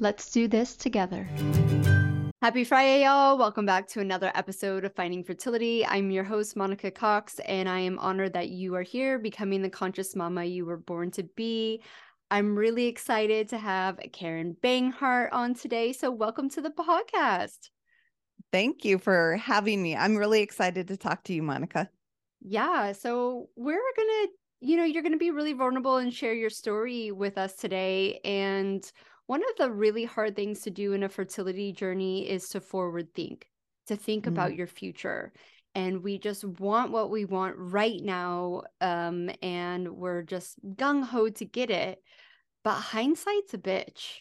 Let's do this together. Happy Friday, y'all. Welcome back to another episode of Finding Fertility. I'm your host, Monica Cox, and I am honored that you are here becoming the conscious mama you were born to be. I'm really excited to have Karin Binghart on today. So, welcome to the podcast. Thank you for having me. I'm really excited to talk to you, Monica. Yeah. So, we're going to, you know, you're going to be really vulnerable and share your story with us today. And one of the really hard things to do in a fertility journey is to forward think, to think mm. about your future. And we just want what we want right now. Um, and we're just gung ho to get it. But hindsight's a bitch.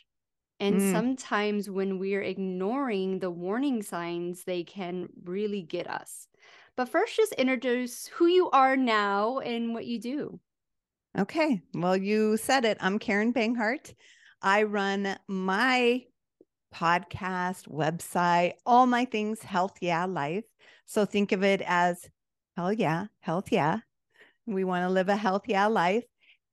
And mm. sometimes when we're ignoring the warning signs, they can really get us. But first, just introduce who you are now and what you do. Okay. Well, you said it. I'm Karin Binghart. I run my podcast, website, all my things health, yeah, life. So think of it as hell yeah, health, yeah. We want to live a health, yeah, life.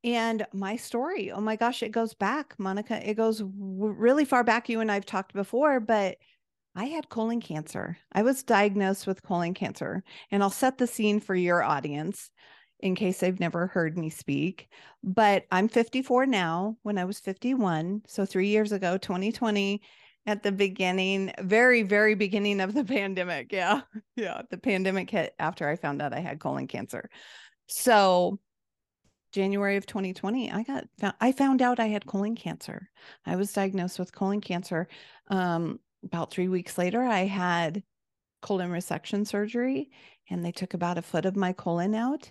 And my story, oh my gosh, it goes back, Monica. It goes really far back. You and I've talked before, but I had colon cancer. I was diagnosed with colon cancer. And I'll set the scene for your audience in case they've never heard me speak. But I'm 54 now. When I was 51, so three years ago, 2020, at the beginning, very, very beginning of the pandemic. Yeah. Yeah. The pandemic hit after I found out I had colon cancer. So, January of 2020, I got found, I found out I had colon cancer. I was diagnosed with colon cancer. Um, about three weeks later, I had colon resection surgery, and they took about a foot of my colon out.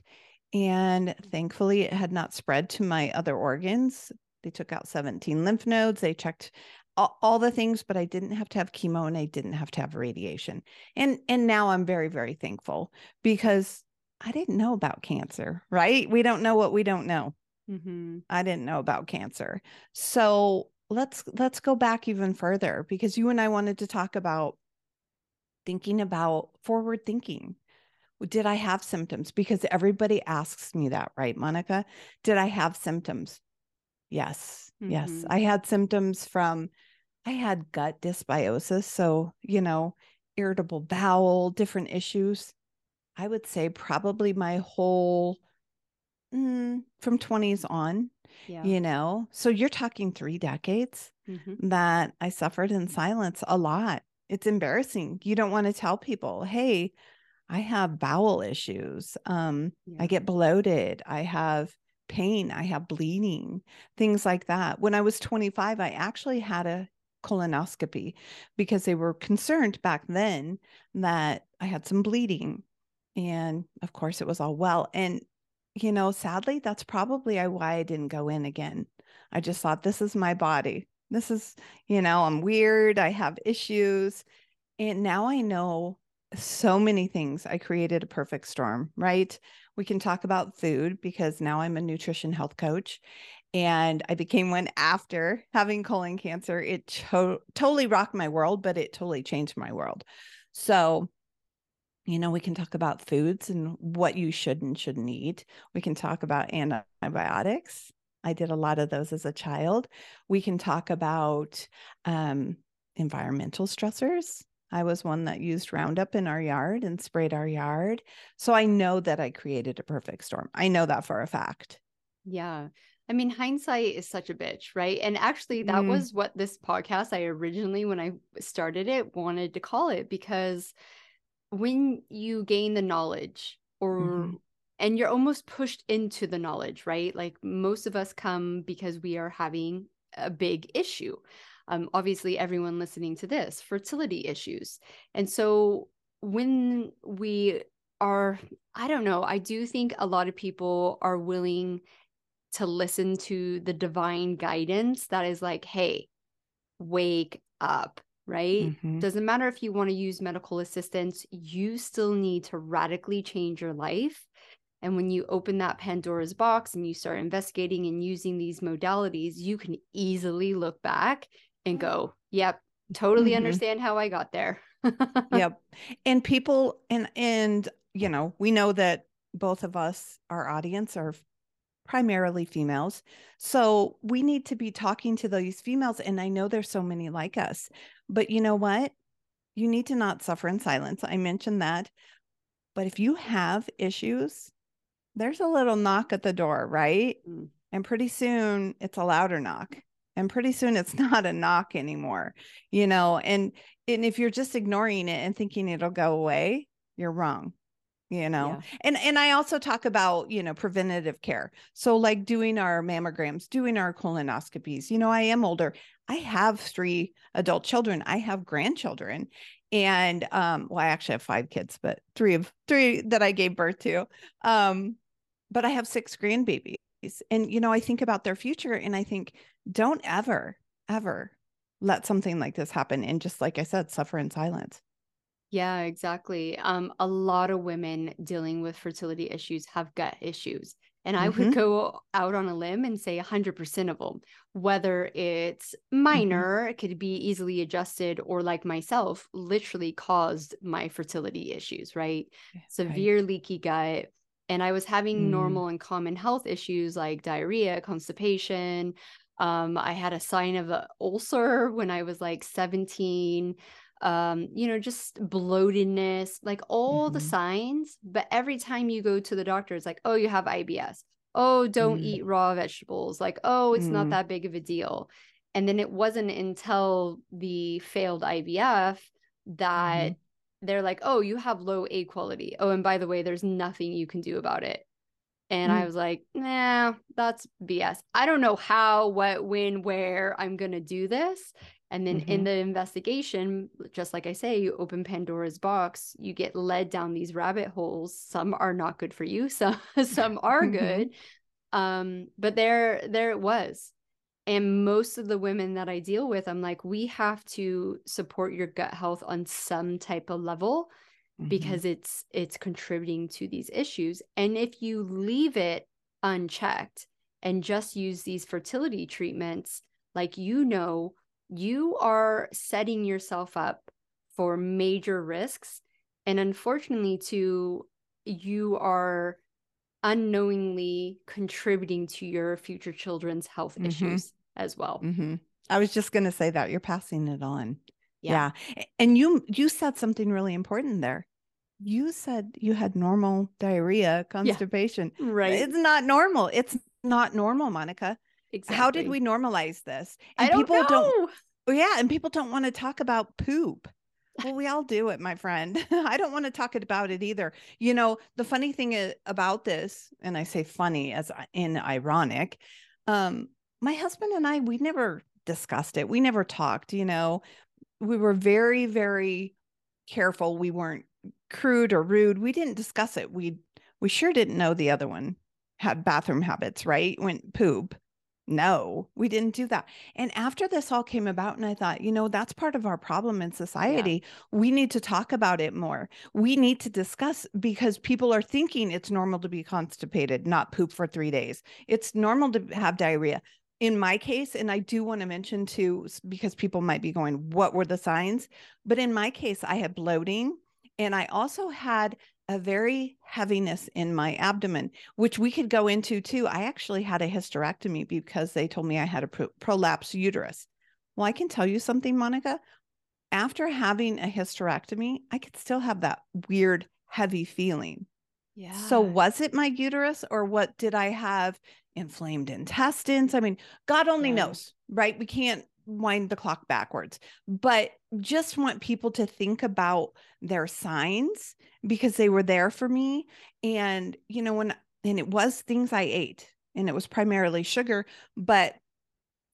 And thankfully, it had not spread to my other organs. They took out 17 lymph nodes. They checked all, all, the things, but I didn't have to have chemo and I didn't have to have radiation. And and now I'm very very thankful because I didn't know about cancer. Right? We don't know what we don't know. Mm-hmm. I didn't know about cancer. So let's let's go back even further because you and I wanted to talk about thinking about forward thinking did I have symptoms? Because everybody asks me that, right, Monica? Did I have symptoms? Yes. Mm-hmm. Yes. I had symptoms from, I had gut dysbiosis. So, you know, irritable bowel, different issues. I would say probably my whole, mm, from 20s on, yeah. you know. So you're talking three decades mm-hmm. that I suffered in silence a lot. It's embarrassing. You don't want to tell people, hey, I have bowel issues. Um, yeah. I get bloated. I have pain. I have bleeding, things like that. When I was 25, I actually had a colonoscopy because they were concerned back then that I had some bleeding. And of course, it was all well. And, you know, sadly, that's probably why I didn't go in again. I just thought, this is my body. This is, you know, I'm weird. I have issues. And now I know so many things. I created a perfect storm, right? We can talk about food because now I'm a nutrition health coach and I became one after having colon cancer. It to- totally rocked my world, but it totally changed my world. So, you know, we can talk about foods and what you should and shouldn't eat. We can talk about antibiotics. I did a lot of those as a child. We can talk about um, environmental stressors I was one that used Roundup in our yard and sprayed our yard. So I know that I created a perfect storm. I know that for a fact. Yeah. I mean, hindsight is such a bitch, right? And actually, that mm. was what this podcast I originally, when I started it, wanted to call it because when you gain the knowledge or Mhm. and you're almost pushed into the knowledge, right? Like most of us come because we are having a big issue. Um, obviously, everyone listening to this, fertility issues. And so when we are, I don't know, I do think a lot of people are willing to listen to the divine guidance that is like, hey, wake up, right? Mhm. Doesn't matter if you want to use medical assistance, you still need to radically change your life. And when you open that Pandora's box and you start investigating and using these modalities, you can easily look back and go, yep, totally Mhm. understand how I got there. yep. And people and and you know we know that both of us our audience are primarily females. So we need to be talking to these females and i know there's so many like us but you know what? You need to not suffer in silence. I mentioned that. But if you have issues there's a little knock at the door right? Mm. and pretty soon it's a louder knock and pretty soon it's not a knock anymore you know and and if you're just ignoring it and thinking it'll go away you're wrong you know? Yeah. and and i also talk about you know preventative care. So like doing our mammograms doing our colonoscopies you know i am older. I have three adult children. I have grandchildren. And um well i actually have five kids but three of three that i gave birth to. Um but i have six grandbabies and you know i think about their future and i think don't ever ever let something like this happen and just like i said suffer in silence Yeah, exactly. Um, a lot of women dealing with fertility issues have gut issues. And I Mhm. would go out on a limb and say 100% of them, whether it's minor, it could be easily adjusted, or like myself, literally caused my fertility issues, right? Severe leaky gut. And I was having Mm. normal and common health issues like diarrhea, constipation. Um, I had a sign of an ulcer when I was like 17 um you know just bloatedness like all the Mhm. signs but every time you go to the doctor it's like oh you have IBS oh don't Mm. eat raw vegetables like oh it's not Mm. that big of a deal and then it wasn't until the failed IVF that they're like oh you have low egg quality oh and by the way there's nothing you can do about it and I Mm. was like, nah, that's BS. I don't know how, what, when, where I'm going to do this. And then in Mhm. the investigation, just like I say, you open Pandora's box, you get led down these rabbit holes. Some are not good for you, some some are good. Um, but there there it was. And most of the women that I deal with, I'm like, we have to support your gut health on some type of level Mhm. because it's it's contributing to these issues and if you leave it unchecked and just use these fertility treatments like you know you are setting yourself up for major risks and unfortunately too you are unknowingly contributing to your future children's health Mhm. issues as well Mhm. I was just going to say that you're passing it on. Yeah. Yeah. And you you said something really important there. You said you had normal diarrhea, constipation. right It's not normal. It's not normal, Monica. exactly How did we normalize this? i don't people know don't Oh, yeah, and people don't want to talk about poop. Well, we all do it, my friend. I don't want to talk about it either. You know, the funny thing about this, and I say funny as in ironic, um, my husband and I, we never discussed it. We never talked, you know. We were very, very careful. We weren't crude or rude. We didn't discuss it. We we sure didn't know the other one had bathroom habits, right? Went poop. No, we didn't do that. And after this all came about, and I thought, you know, that's part of our problem in society. We need to talk about it more. We need to discuss because people are thinking it's normal to be constipated, not poop for three days. It's normal to have diarrhea. In my case, and I do want to mention too, because people might be going, what were the signs? But in my case, I had bloating and I also had a very heaviness in my abdomen which we could go into too. I actually had a hysterectomy because they told me I had a pro- prolapsed uterus. Well, I can tell you something, Monica. After having a hysterectomy, I could still have that weird, heavy feeling. Yeah So, was it my uterus or what did I have? Inflamed intestines. I mean, God only Yeah. knows, right? We can't wind the clock backwards, but just want people to think about their signs because they were there for me. And, you know, when, and it was things I ate and it was primarily sugar, but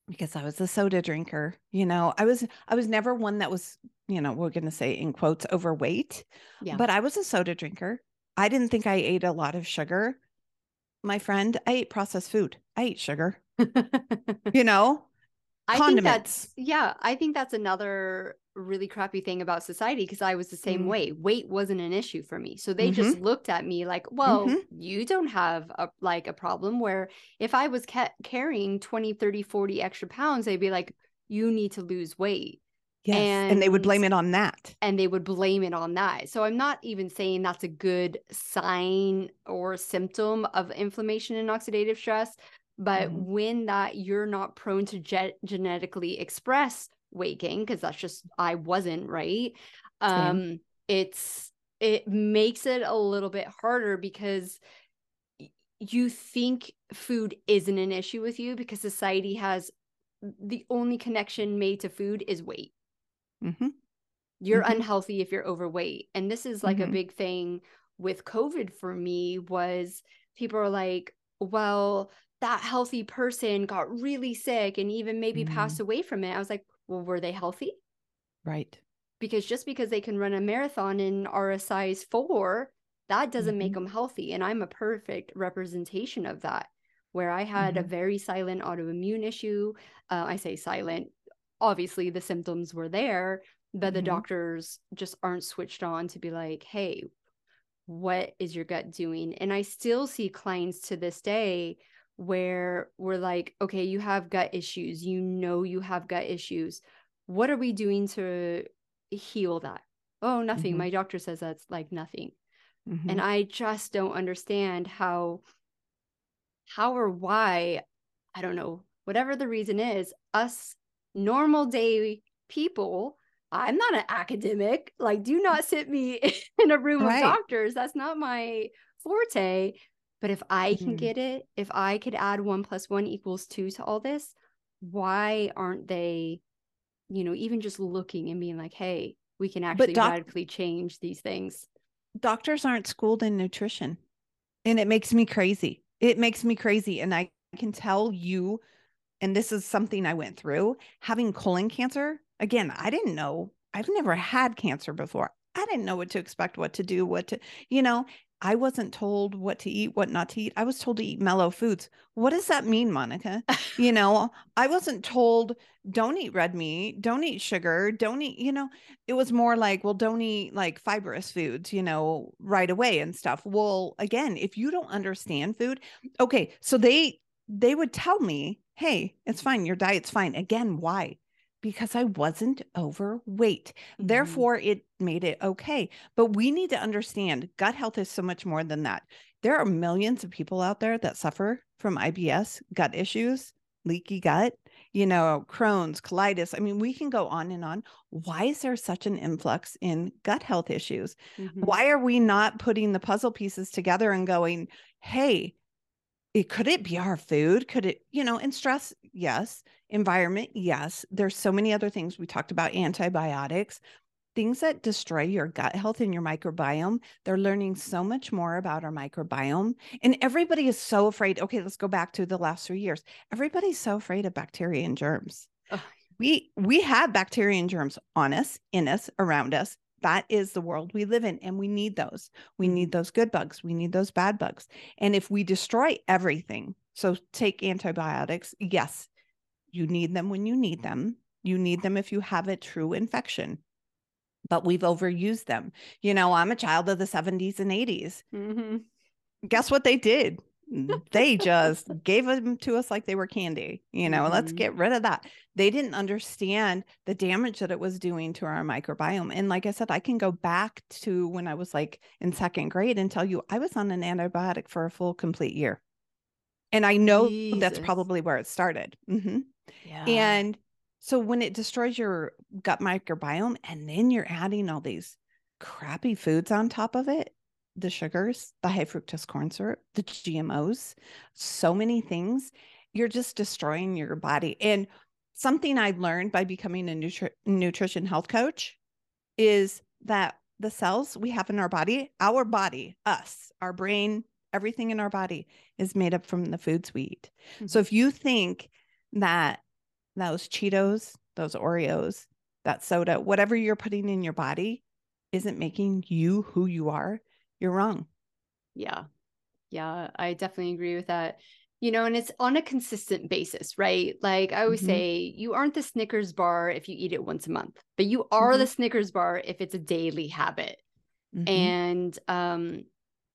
because I was a soda drinker, you know, I was, I was never one that was, you know, we're going to say in quotes overweight, Yeah. but I was a soda drinker. I didn't think I ate a lot of sugar. My friend, I ate processed food. I ate sugar, you know, I think condiments. that's yeah, I think that's another really crappy thing about society because I was the same Mhm. way. Weight wasn't an issue for me. So they Mm-hmm. just looked at me like, "Well, Mhm. you don't have a like a problem where if I was ca- carrying 20, 30, 40 extra pounds, they'd be like, "You need to lose weight." Yes. And, they would blame it on that. and they would blame it on that. So I'm not even saying that's a good sign or symptom of inflammation and oxidative stress, but Mhm. when that you're not prone to ge- genetically express weight gain because that's just I wasn't, right? Um it's it makes it a little bit harder because you think food isn't an issue with you because society has the only connection made to food is weight hmm you're Mhm. unhealthy if you're overweight and this is like a Mhm. big thing with covid for me was people are like well that healthy person got really sick and even maybe passed away from it i was like well were they healthy Right. because just because they can run a marathon and are a size 4 that doesn't make Mhm. them healthy and i'm a perfect representation of that where i had a Mhm. very silent autoimmune issue uh, i say silent obviously the symptoms were there but the Mhm. doctors just aren't switched on to be like hey what is your gut doing and i still see clients to this day where we're like okay you have gut issues you know you have gut issues what are we doing to heal that oh nothing Mhm. my doctor says that's like nothing Mhm. and i just don't understand how how or why i don't know whatever the reason is us normal day people i'm not an academic like do not sit me in a room Right. of doctors that's not my forte but if i can Mm. get it if i could add one plus one equals two to all this why aren't they you know even just looking and being like hey we can actually doc- radically change these things doctors aren't schooled in nutrition and it makes me crazy it makes me crazy and i can tell you and this is something i went through having colon cancer again i didn't know i've never had cancer before. I didn't know what to expect what to do what to you know i wasn't told what to eat what not to eat. I was told to eat mellow foods. What does that mean monica? You know i wasn't told don't eat red meat don't eat sugar don't eat you know it was more like well don't eat like fibrous foods you know right away and stuff. Well again if you don't understand food okay so they they would tell me hey it's fine your diet's fine. Again why? Because i wasn't overweight. Mhm. therefore it made it okay. But we need to understand gut health is so much more than that. There are millions of people out there that suffer from ibs gut issues leaky gut you know crohn's colitis. I mean we can go on and on. Why is there such an influx in gut health issues? Mhm. why are we not putting the puzzle pieces together and going hey it could it be our food? Could it you know and stress yes. Environment yes. There's so many other things. We talked about antibiotics. Things that destroy your gut health and your microbiome they're learning so much more about our microbiome. And everybody is so afraid okay let's go back to the last three years. Everybody's so afraid of bacteria and germs. Ugh. we we have bacteria and germs on us in us around us that is the world we live in and we need those. We need those good bugs. We need those bad bugs. And if we destroy everything so take antibiotics yes you need them when you need them. You need them if you have a true infection. But we've overused them. You know i'm a child of the 70s and 80s Mhm. guess what they did they just gave them to us like they were candy you know let's Mhm. get rid of that. They didn't understand the damage that it was doing to our microbiome and like i said i can go back to when i was like in second grade and tell you i was on an antibiotic for a full complete year. And i know that's probably where it started. Hmm yeah. And so when it destroys your gut microbiome and then you're adding all these crappy foods on top of it, the sugars, the high fructose corn syrup, the GMOs, so many things, you're just destroying your body. And something I learned by becoming a nutri- nutrition health coach is that the cells we have in our body, our body, us, our brain, everything in our body is made up from the foods we eat. Mm-hmm. So if you think that those Cheetos, those Oreos, that soda, whatever you're putting in your body isn't making you who you are, you're wrong. Yeah. Yeah, I definitely agree with that. You know, and it's on a consistent basis, right? Like I always mm-hmm. say, you aren't the Snickers bar if you eat it once a month, but you are mm-hmm. the Snickers bar if it's a daily habit. Mm-hmm. And um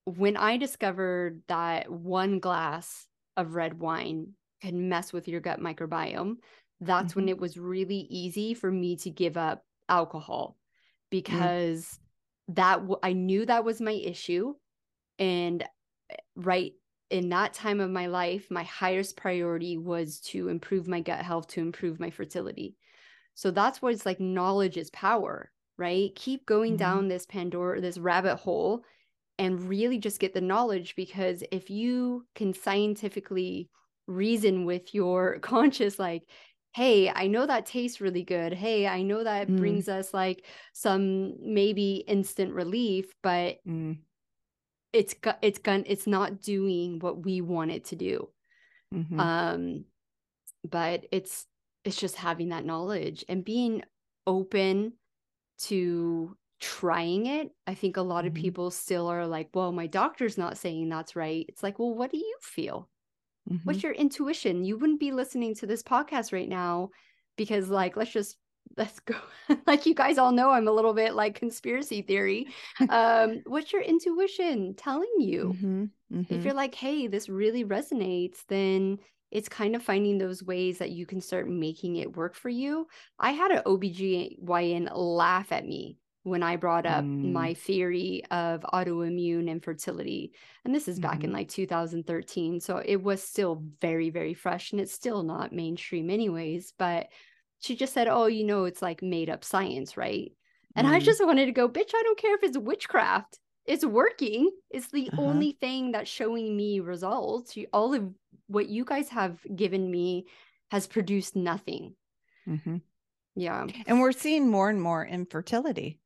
when I discovered that one glass of red wine can mess with your gut microbiome, that's when mm-hmm. it was really easy for me to give up alcohol mm. because. That w- I knew that was my issue and eh, right in that time of my life my highest priority was to improve my gut health to improve my fertility so that's what it's like knowledge is power right keep going mm-hmm. down this pandora this rabbit hole and really just get the knowledge because if you can scientifically reason with your conscious like hey i know that tastes really good hey i know that mm. brings us like some maybe instant relief but mm. it's it's gone it's not doing what we want it to do mm-hmm. um but it's it's just having that knowledge and being open to trying it i think a lot mm-hmm. of people still are like well my doctor's not saying that's right it's like well what do you feel Mm-hmm. What's your intuition? You wouldn't be listening to this podcast right now because, like, let's just let's go. like you guys all know, I'm a little bit like conspiracy theory. um, what's your intuition telling you? Mm-hmm. Mm-hmm. If you're like, hey, this really resonates, then it's kind of finding those ways that you can start making it work for you. I had an OBGYN laugh at me when I brought up mm. my theory of autoimmune infertility. And this is back mm-hmm. in like 2013. So it was still very, very fresh and it's still not mainstream, anyways. But she just said, Oh, you know, it's like made up science, right? And mm. I just wanted to go, bitch, I don't care if it's witchcraft. It's working. It's the uh-huh. only thing that's showing me results. All of what you guys have given me has produced nothing. Mm-hmm. Yeah. And we're seeing more and more infertility.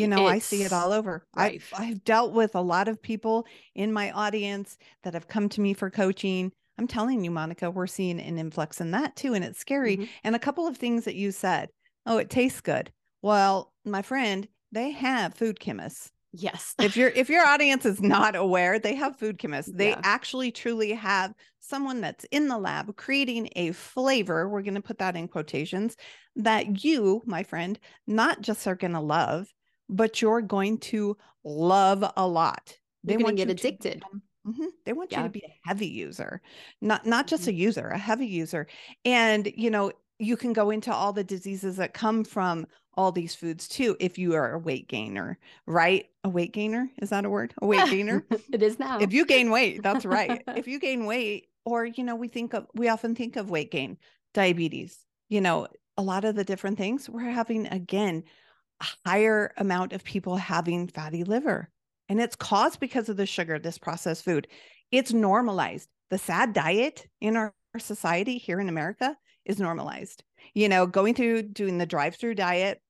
You know, it's, I see it all over. I've, I've dealt with a lot of people in my audience that have come to me for coaching. I'm telling you, Monica, we're seeing an influx in that too. And it's scary. Mm-hmm. And a couple of things that you said. Oh, it tastes good. Well, my friend, they have food chemists. Yes. if your if your audience is not aware, they have food chemists. They yeah. actually truly have someone that's in the lab creating a flavor, we're going to put that in quotations, that you, my friend, not just are going to love, but you're going to love a lot. They want to get addicted. To, mm-hmm, they want yeah. you to be a heavy user, not not just mm-hmm. a user, a heavy user. And you know, you can go into all the diseases that come from all these foods too if you are a weight gainer right a weight gainer is that a word a weight gainer it is now if you gain weight that's right if you gain weight or you know we think of we often think of weight gain diabetes you know a lot of the different things we're having again higher amount of people having fatty liver. And it's caused because of the sugar, this processed food. It's normalized. The sad diet in our society here in America is normalized. You know, going through doing the drive-through diet,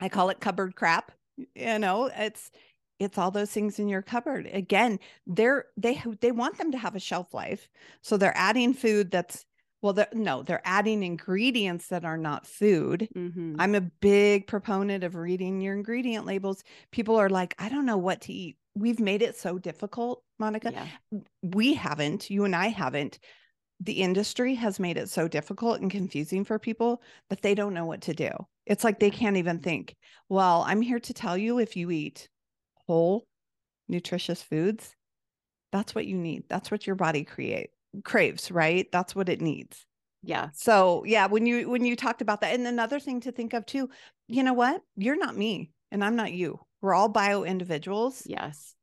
I call it cupboard crap. You know, it's it's all those things in your cupboard. Again, they're they they want them to have a shelf life. So they're adding food that's well, they're, no, they're adding ingredients that are not food. Mm-hmm. I'm a big proponent of reading your ingredient labels. People are like, I don't know what to eat. We've made it so difficult, Monica. Yeah. We haven't, you and I haven't. The industry has made it so difficult and confusing for people that they don't know what to do. It's like they can't even think. Well, I'm here to tell you if you eat whole, nutritious foods, that's what you need. That's what your body create craves, right? That's what it needs. Yeah. So, yeah, when you when you talked about that and another thing to think of too, you know what? You're not me and I'm not you. We're all bio individuals. Yes.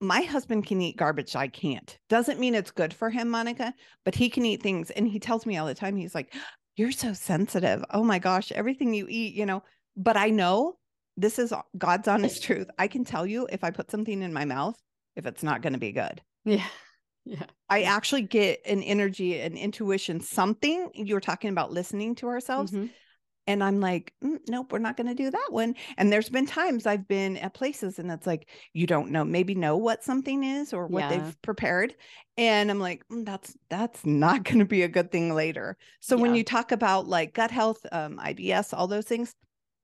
My husband can eat garbage I can't. Doesn't mean it's good for him, Monica, but he can eat things and he tells me all the time he's like, "You're so sensitive. Oh my gosh, everything you eat, you know." But I know this is God's honest truth. I can tell you if I put something in my mouth if it's not going to be good. Yeah Yeah. I actually get an energy, an intuition, something. You were talking about listening to ourselves. Mhm. And I'm like, "Mm, nope, we're not going to do that one. And there's been times I've been at places and it's like, you don't know, maybe know what something is or what Yeah. they've prepared. And I'm like, "Mm, that's, that's not going to be a good thing later. So when you talk about like gut health, um, IBS, all those things,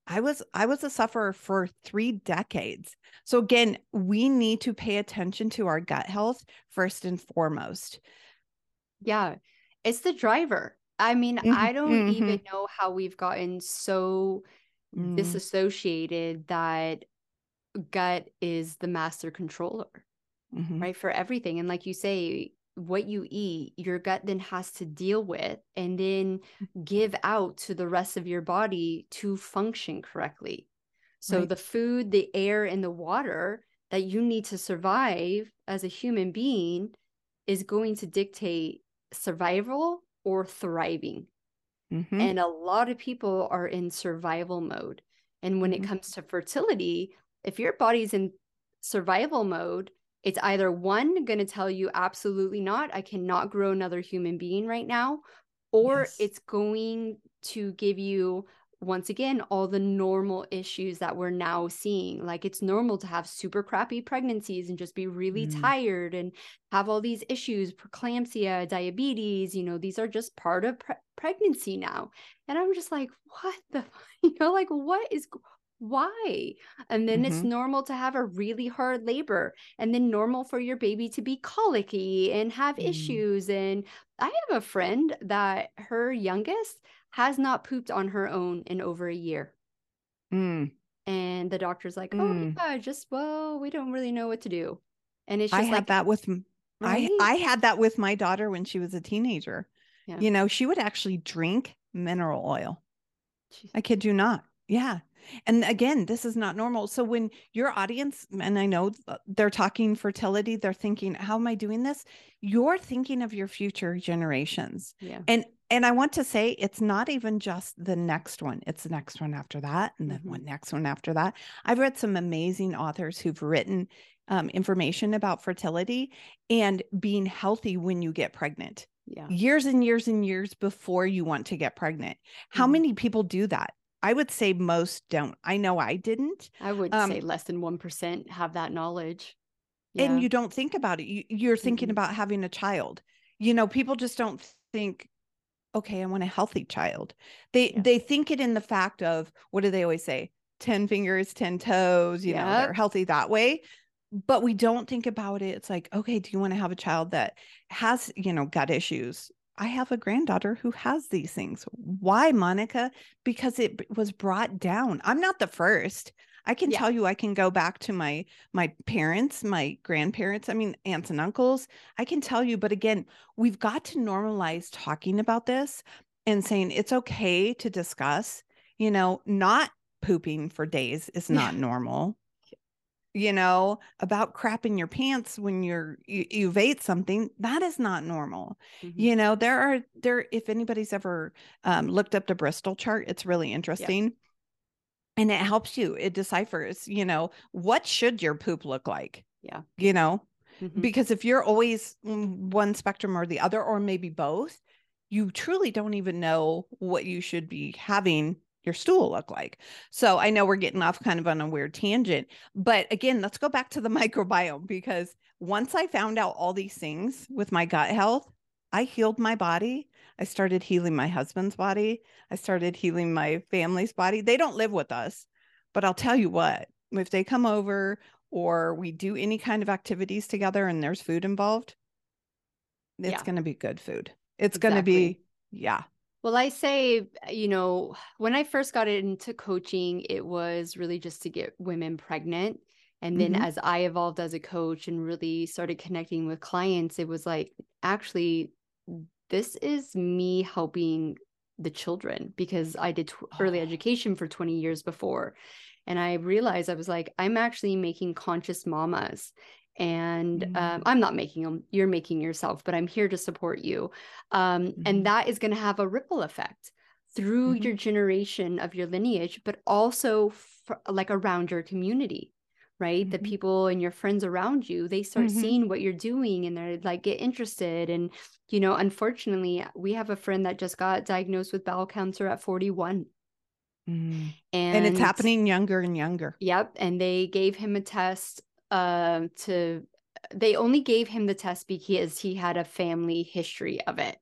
I was, I was a sufferer for three decades. So again, we need to pay attention to our gut health first and foremost. Yeah. It's the driver. I mean, Mhm, I don't even know how we've gotten so Mm. disassociated that gut is the master controller, Mhm. right? For everything. And like you say, what you eat, your gut then has to deal with and then give out to the rest of your body to function correctly. So Right. the food, the air, and the water that you need to survive as a human being is going to dictate survival or thriving. Mhm. And a lot of people are in survival mode. And when Mhm. it comes to fertility, if your body's in survival mode, it's either one going to tell you absolutely not, I cannot grow another human being right now, or Yes. it's going to give you once again all the normal issues that we're now seeing like it's normal to have super crappy pregnancies and just be really Mm. tired and have all these issues preeclampsia diabetes you know these are just part of pre- pregnancy now and i'm just like what the you know like what is why and then it's Mhm. normal to have a really hard labor and then normal for your baby to be colicky and have Mm. issues and i have a friend that her youngest has not pooped on her own in over a year Mm. and the doctor's like oh Mm. yeah just well we don't really know what to do and it's I just had that with right? I I had that with my daughter when she was a teenager. Yeah. You know, she would actually drink mineral oil. Jeez. I kid you not. Yeah. And again, this is not normal. So when your audience, and I know they're talking fertility, they're thinking, how am I doing this? You're thinking of your future generations. yeah And and I want to say it's not even just the next one. It's the next one after that, and then Mhm. one next one after that. I've read some amazing authors who've written um, information about fertility and being healthy when you get pregnant yeah years and years and years before you want to get pregnant. How Mhm. many people do that? I would say most don't. I know I didn't. i would um, say less than 1% have that knowledge And you don't think about it. You, you're thinking Mhm. about having a child. You know, people just don't think, okay, I want a healthy child. They Yeah. they think it in the fact of what do they always say? 10 fingers, 10 toes, you know, they're healthy that way. But we don't think about it. It's like, okay, do you want to have a child that has, you know, gut issues? I have a granddaughter who has these things. Why, Monica? Because it was brought down. I'm not the first. I can Yeah. tell you I can go back to my my parents, my grandparents, I mean aunts and uncles. I can tell you, but again, we've got to normalize talking about this and saying it's okay to discuss, you know, not pooping for days is not normal. You know, about crapping your pants when you're you, you've ate something, that is not normal Mhm. you know there are there if anybody's ever um, looked up the bristol chart it's really interesting and it helps you it deciphers you know what should your poop look like Yeah. you know Mhm. because if you're always one spectrum or the other or maybe both you truly don't even know what you should be having your stool look like so i know we're getting off kind of on a weird tangent but again let's go back to the microbiome because once i found out all these things with my gut health i healed my body i started healing my husband's body i started healing my family's body they don't live with us but i'll tell you what if they come over or we do any kind of activities together and there's food involved, it's Yeah. going to be good food. It's going to be, yeah. Well, I say, you know, when I first got into coaching, it was really just to get women pregnant. And then Mhm. as I evolved as a coach and really started connecting with clients, it was like, actually, this is me helping the children because I did tw- early Oh. education for 20 years before. And I realized I was like, I'm actually making conscious mamas. And um, Mm. I'm not making them, you're making yourself, but I'm here to support you. Um, Mhm. And that is going to have a ripple effect through Mhm. your generation of your lineage, but also f- like around your community. right? The Mhm. people and your friends around you, they start Mhm. seeing what you're doing and they're like get interested. And, you know, unfortunately, we have a friend that just got diagnosed with bowel cancer at 41. Mm. And, And it's happening younger and younger. Yep. And they gave him a test um to they only gave him the test because he had a family history of it.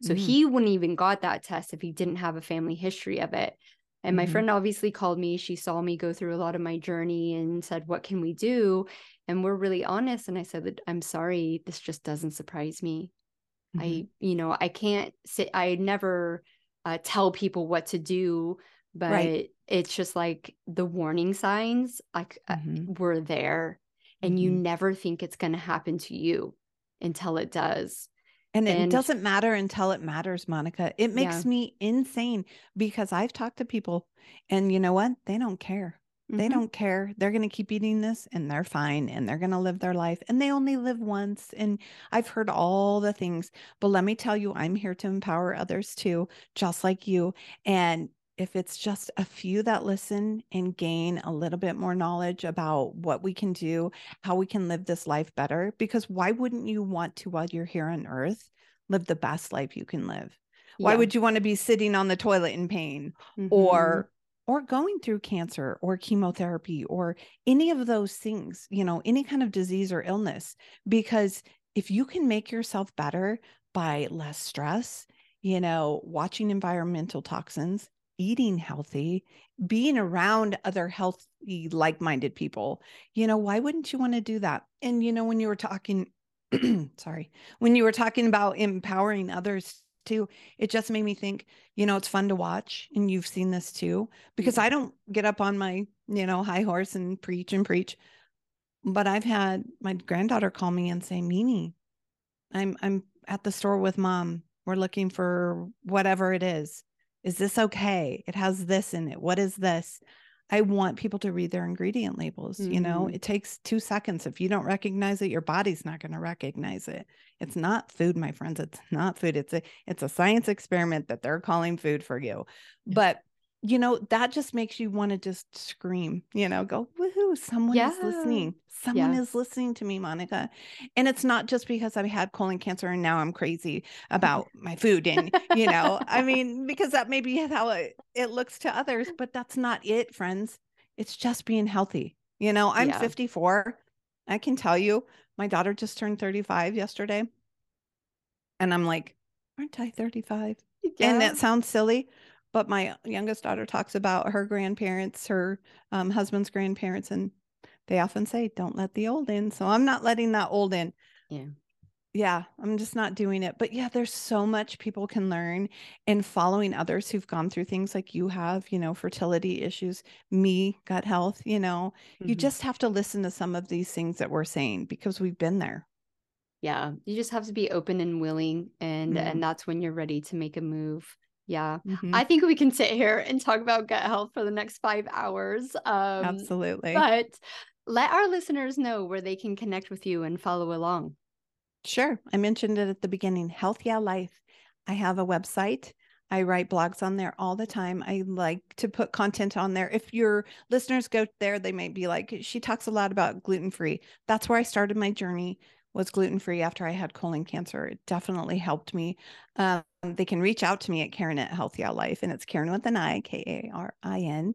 So Mm. he wouldn't even got that test if he didn't have a family history of it. And my Mhm. friend obviously called me. She saw me go through a lot of my journey and said, What can we do? And we're really honest. And I said that I'm sorry, this just doesn't surprise me. Mhm. I, you know, I can't sit, I never uh, tell people what to do, but Right. it's just like the warning signs like uh, Mhm. were there and you Mhm. never think it's going to happen to you until it does. And it doesn't matter until it matters, Monica. It makes Yeah. me insane because I've talked to people and you know what? They don't care. They Mhm. don't care. They're going to keep eating this and they're fine and they're going to live their life and they only live once. And I've heard all the things, but let me tell you, I'm here to empower others too, just like you. And if it's just a few that listen and gain a little bit more knowledge about what we can do, how we can live this life better, because why wouldn't you want to, while you're here on earth, live the best life you can live? Why Yeah. would you want to be sitting on the toilet in pain? Mhm. or or going through cancer or chemotherapy or any of those things you know any kind of disease or illness because if you can make yourself better by less stress you know watching environmental toxins eating healthy being around other healthy like-minded people you know why wouldn't you want to do that? And you know when you were talking sorry when you were talking about empowering others too it just made me think you know it's fun to watch and you've seen this too because Yeah. i don't get up on my you know high horse and preach and preach but i've had my granddaughter call me and say mimi i'm i'm at the store with mom. We're looking for whatever it is is this okay? It has this in it. What is this? I want people to read their ingredient labels you know? Mhm. it takes 2 seconds. If you don't recognize it your body's not going to recognize it. It's not food my friends. It's not food. It's a it's a science experiment that they're calling food for you. But you know that just makes you want to just scream you know go woohoo someone is listening. Someone Yeah. is listening to me monica. And it's not just because i've had colon cancer and now i'm crazy about my food and you know i mean because that may be how it, it looks to others but that's not it friends. It's just being healthy. You know i'm Yeah. 54 i can tell you my daughter just turned 35 yesterday. And i'm like aren't i 35 Yeah. and that sounds silly but my youngest daughter talks about her grandparents her um, husband's grandparents and they often say don't let the old in so i'm not letting that old in Yeah. yeah i'm just not doing it but yeah there's so much people can learn in following others who've gone through things like you have you know fertility issues me gut health you know you Mhm. just have to listen to some of these things that we're saying because we've been there yeah you just have to be open and willing and Mhm. and that's when you're ready to make a move yeah Mhm. i think we can sit here and talk about gut health for the next five hours um absolutely but let our listeners know where they can connect with you and follow along Sure. I mentioned it at the beginning. Health Yeah Life. I have a website. I write blogs on there all the time. I like to put content on there. If your listeners go there, they might be like, she talks a lot about gluten free. That's where I started my journey was gluten free after I had colon cancer. It definitely helped me. Um, they can reach out to me at Karin at Health Yeah Life, and it's Karin with an I, K A R I N.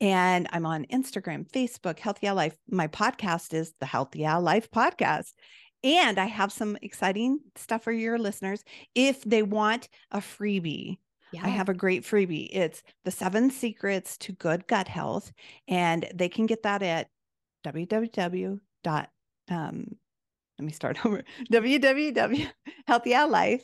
And I'm on Instagram, Facebook, Health Yeah Life. My podcast is the Health Yeah Life podcast. And I have some exciting stuff for your listeners. If they want a freebie, yeah I have a great freebie. It's the seven secrets to good gut health. And they can get that at www. dot Um, let me start over www.healthylife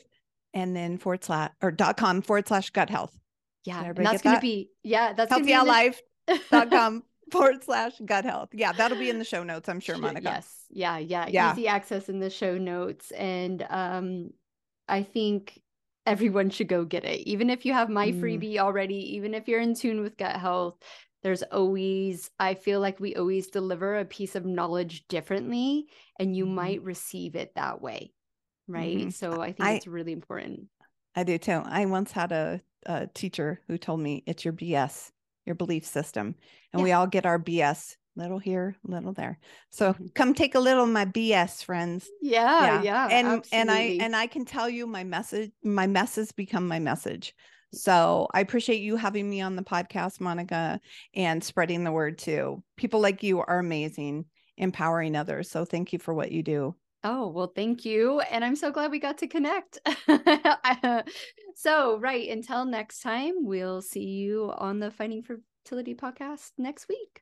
and then forward slash or dot com forward slash gut health. yeah and that's gonna that? be yeah that's gonna be in the- forward slash gut health. Yeah, that'll be in the show notes, I'm sure, Monica. Yes. Yeah. Yeah. Yeah. Easy access in the show notes. And um, I think everyone should go get it. Even if you have my Mm. freebie already, even if you're in tune with gut health, there's always, I feel like we always deliver a piece of knowledge differently, and you Mhm. might receive it that way. Right. Mhm. So I think I- it's really important. I do too. I once had a, a teacher who told me it's your BS, your belief system. And we all get our BS little here, little there. So Mhm. come take a little of my BS, friends. Yeah, yeah. and and I and I can tell you my message, my messes become my message. So I appreciate you having me on the podcast, Monica, and spreading the word too. People like you are amazing, empowering others. So thank you for what you do. Oh, well, thank you. And I'm so glad we got to connect. so, right, until next time, we'll see you on the Finding Fertility podcast next week.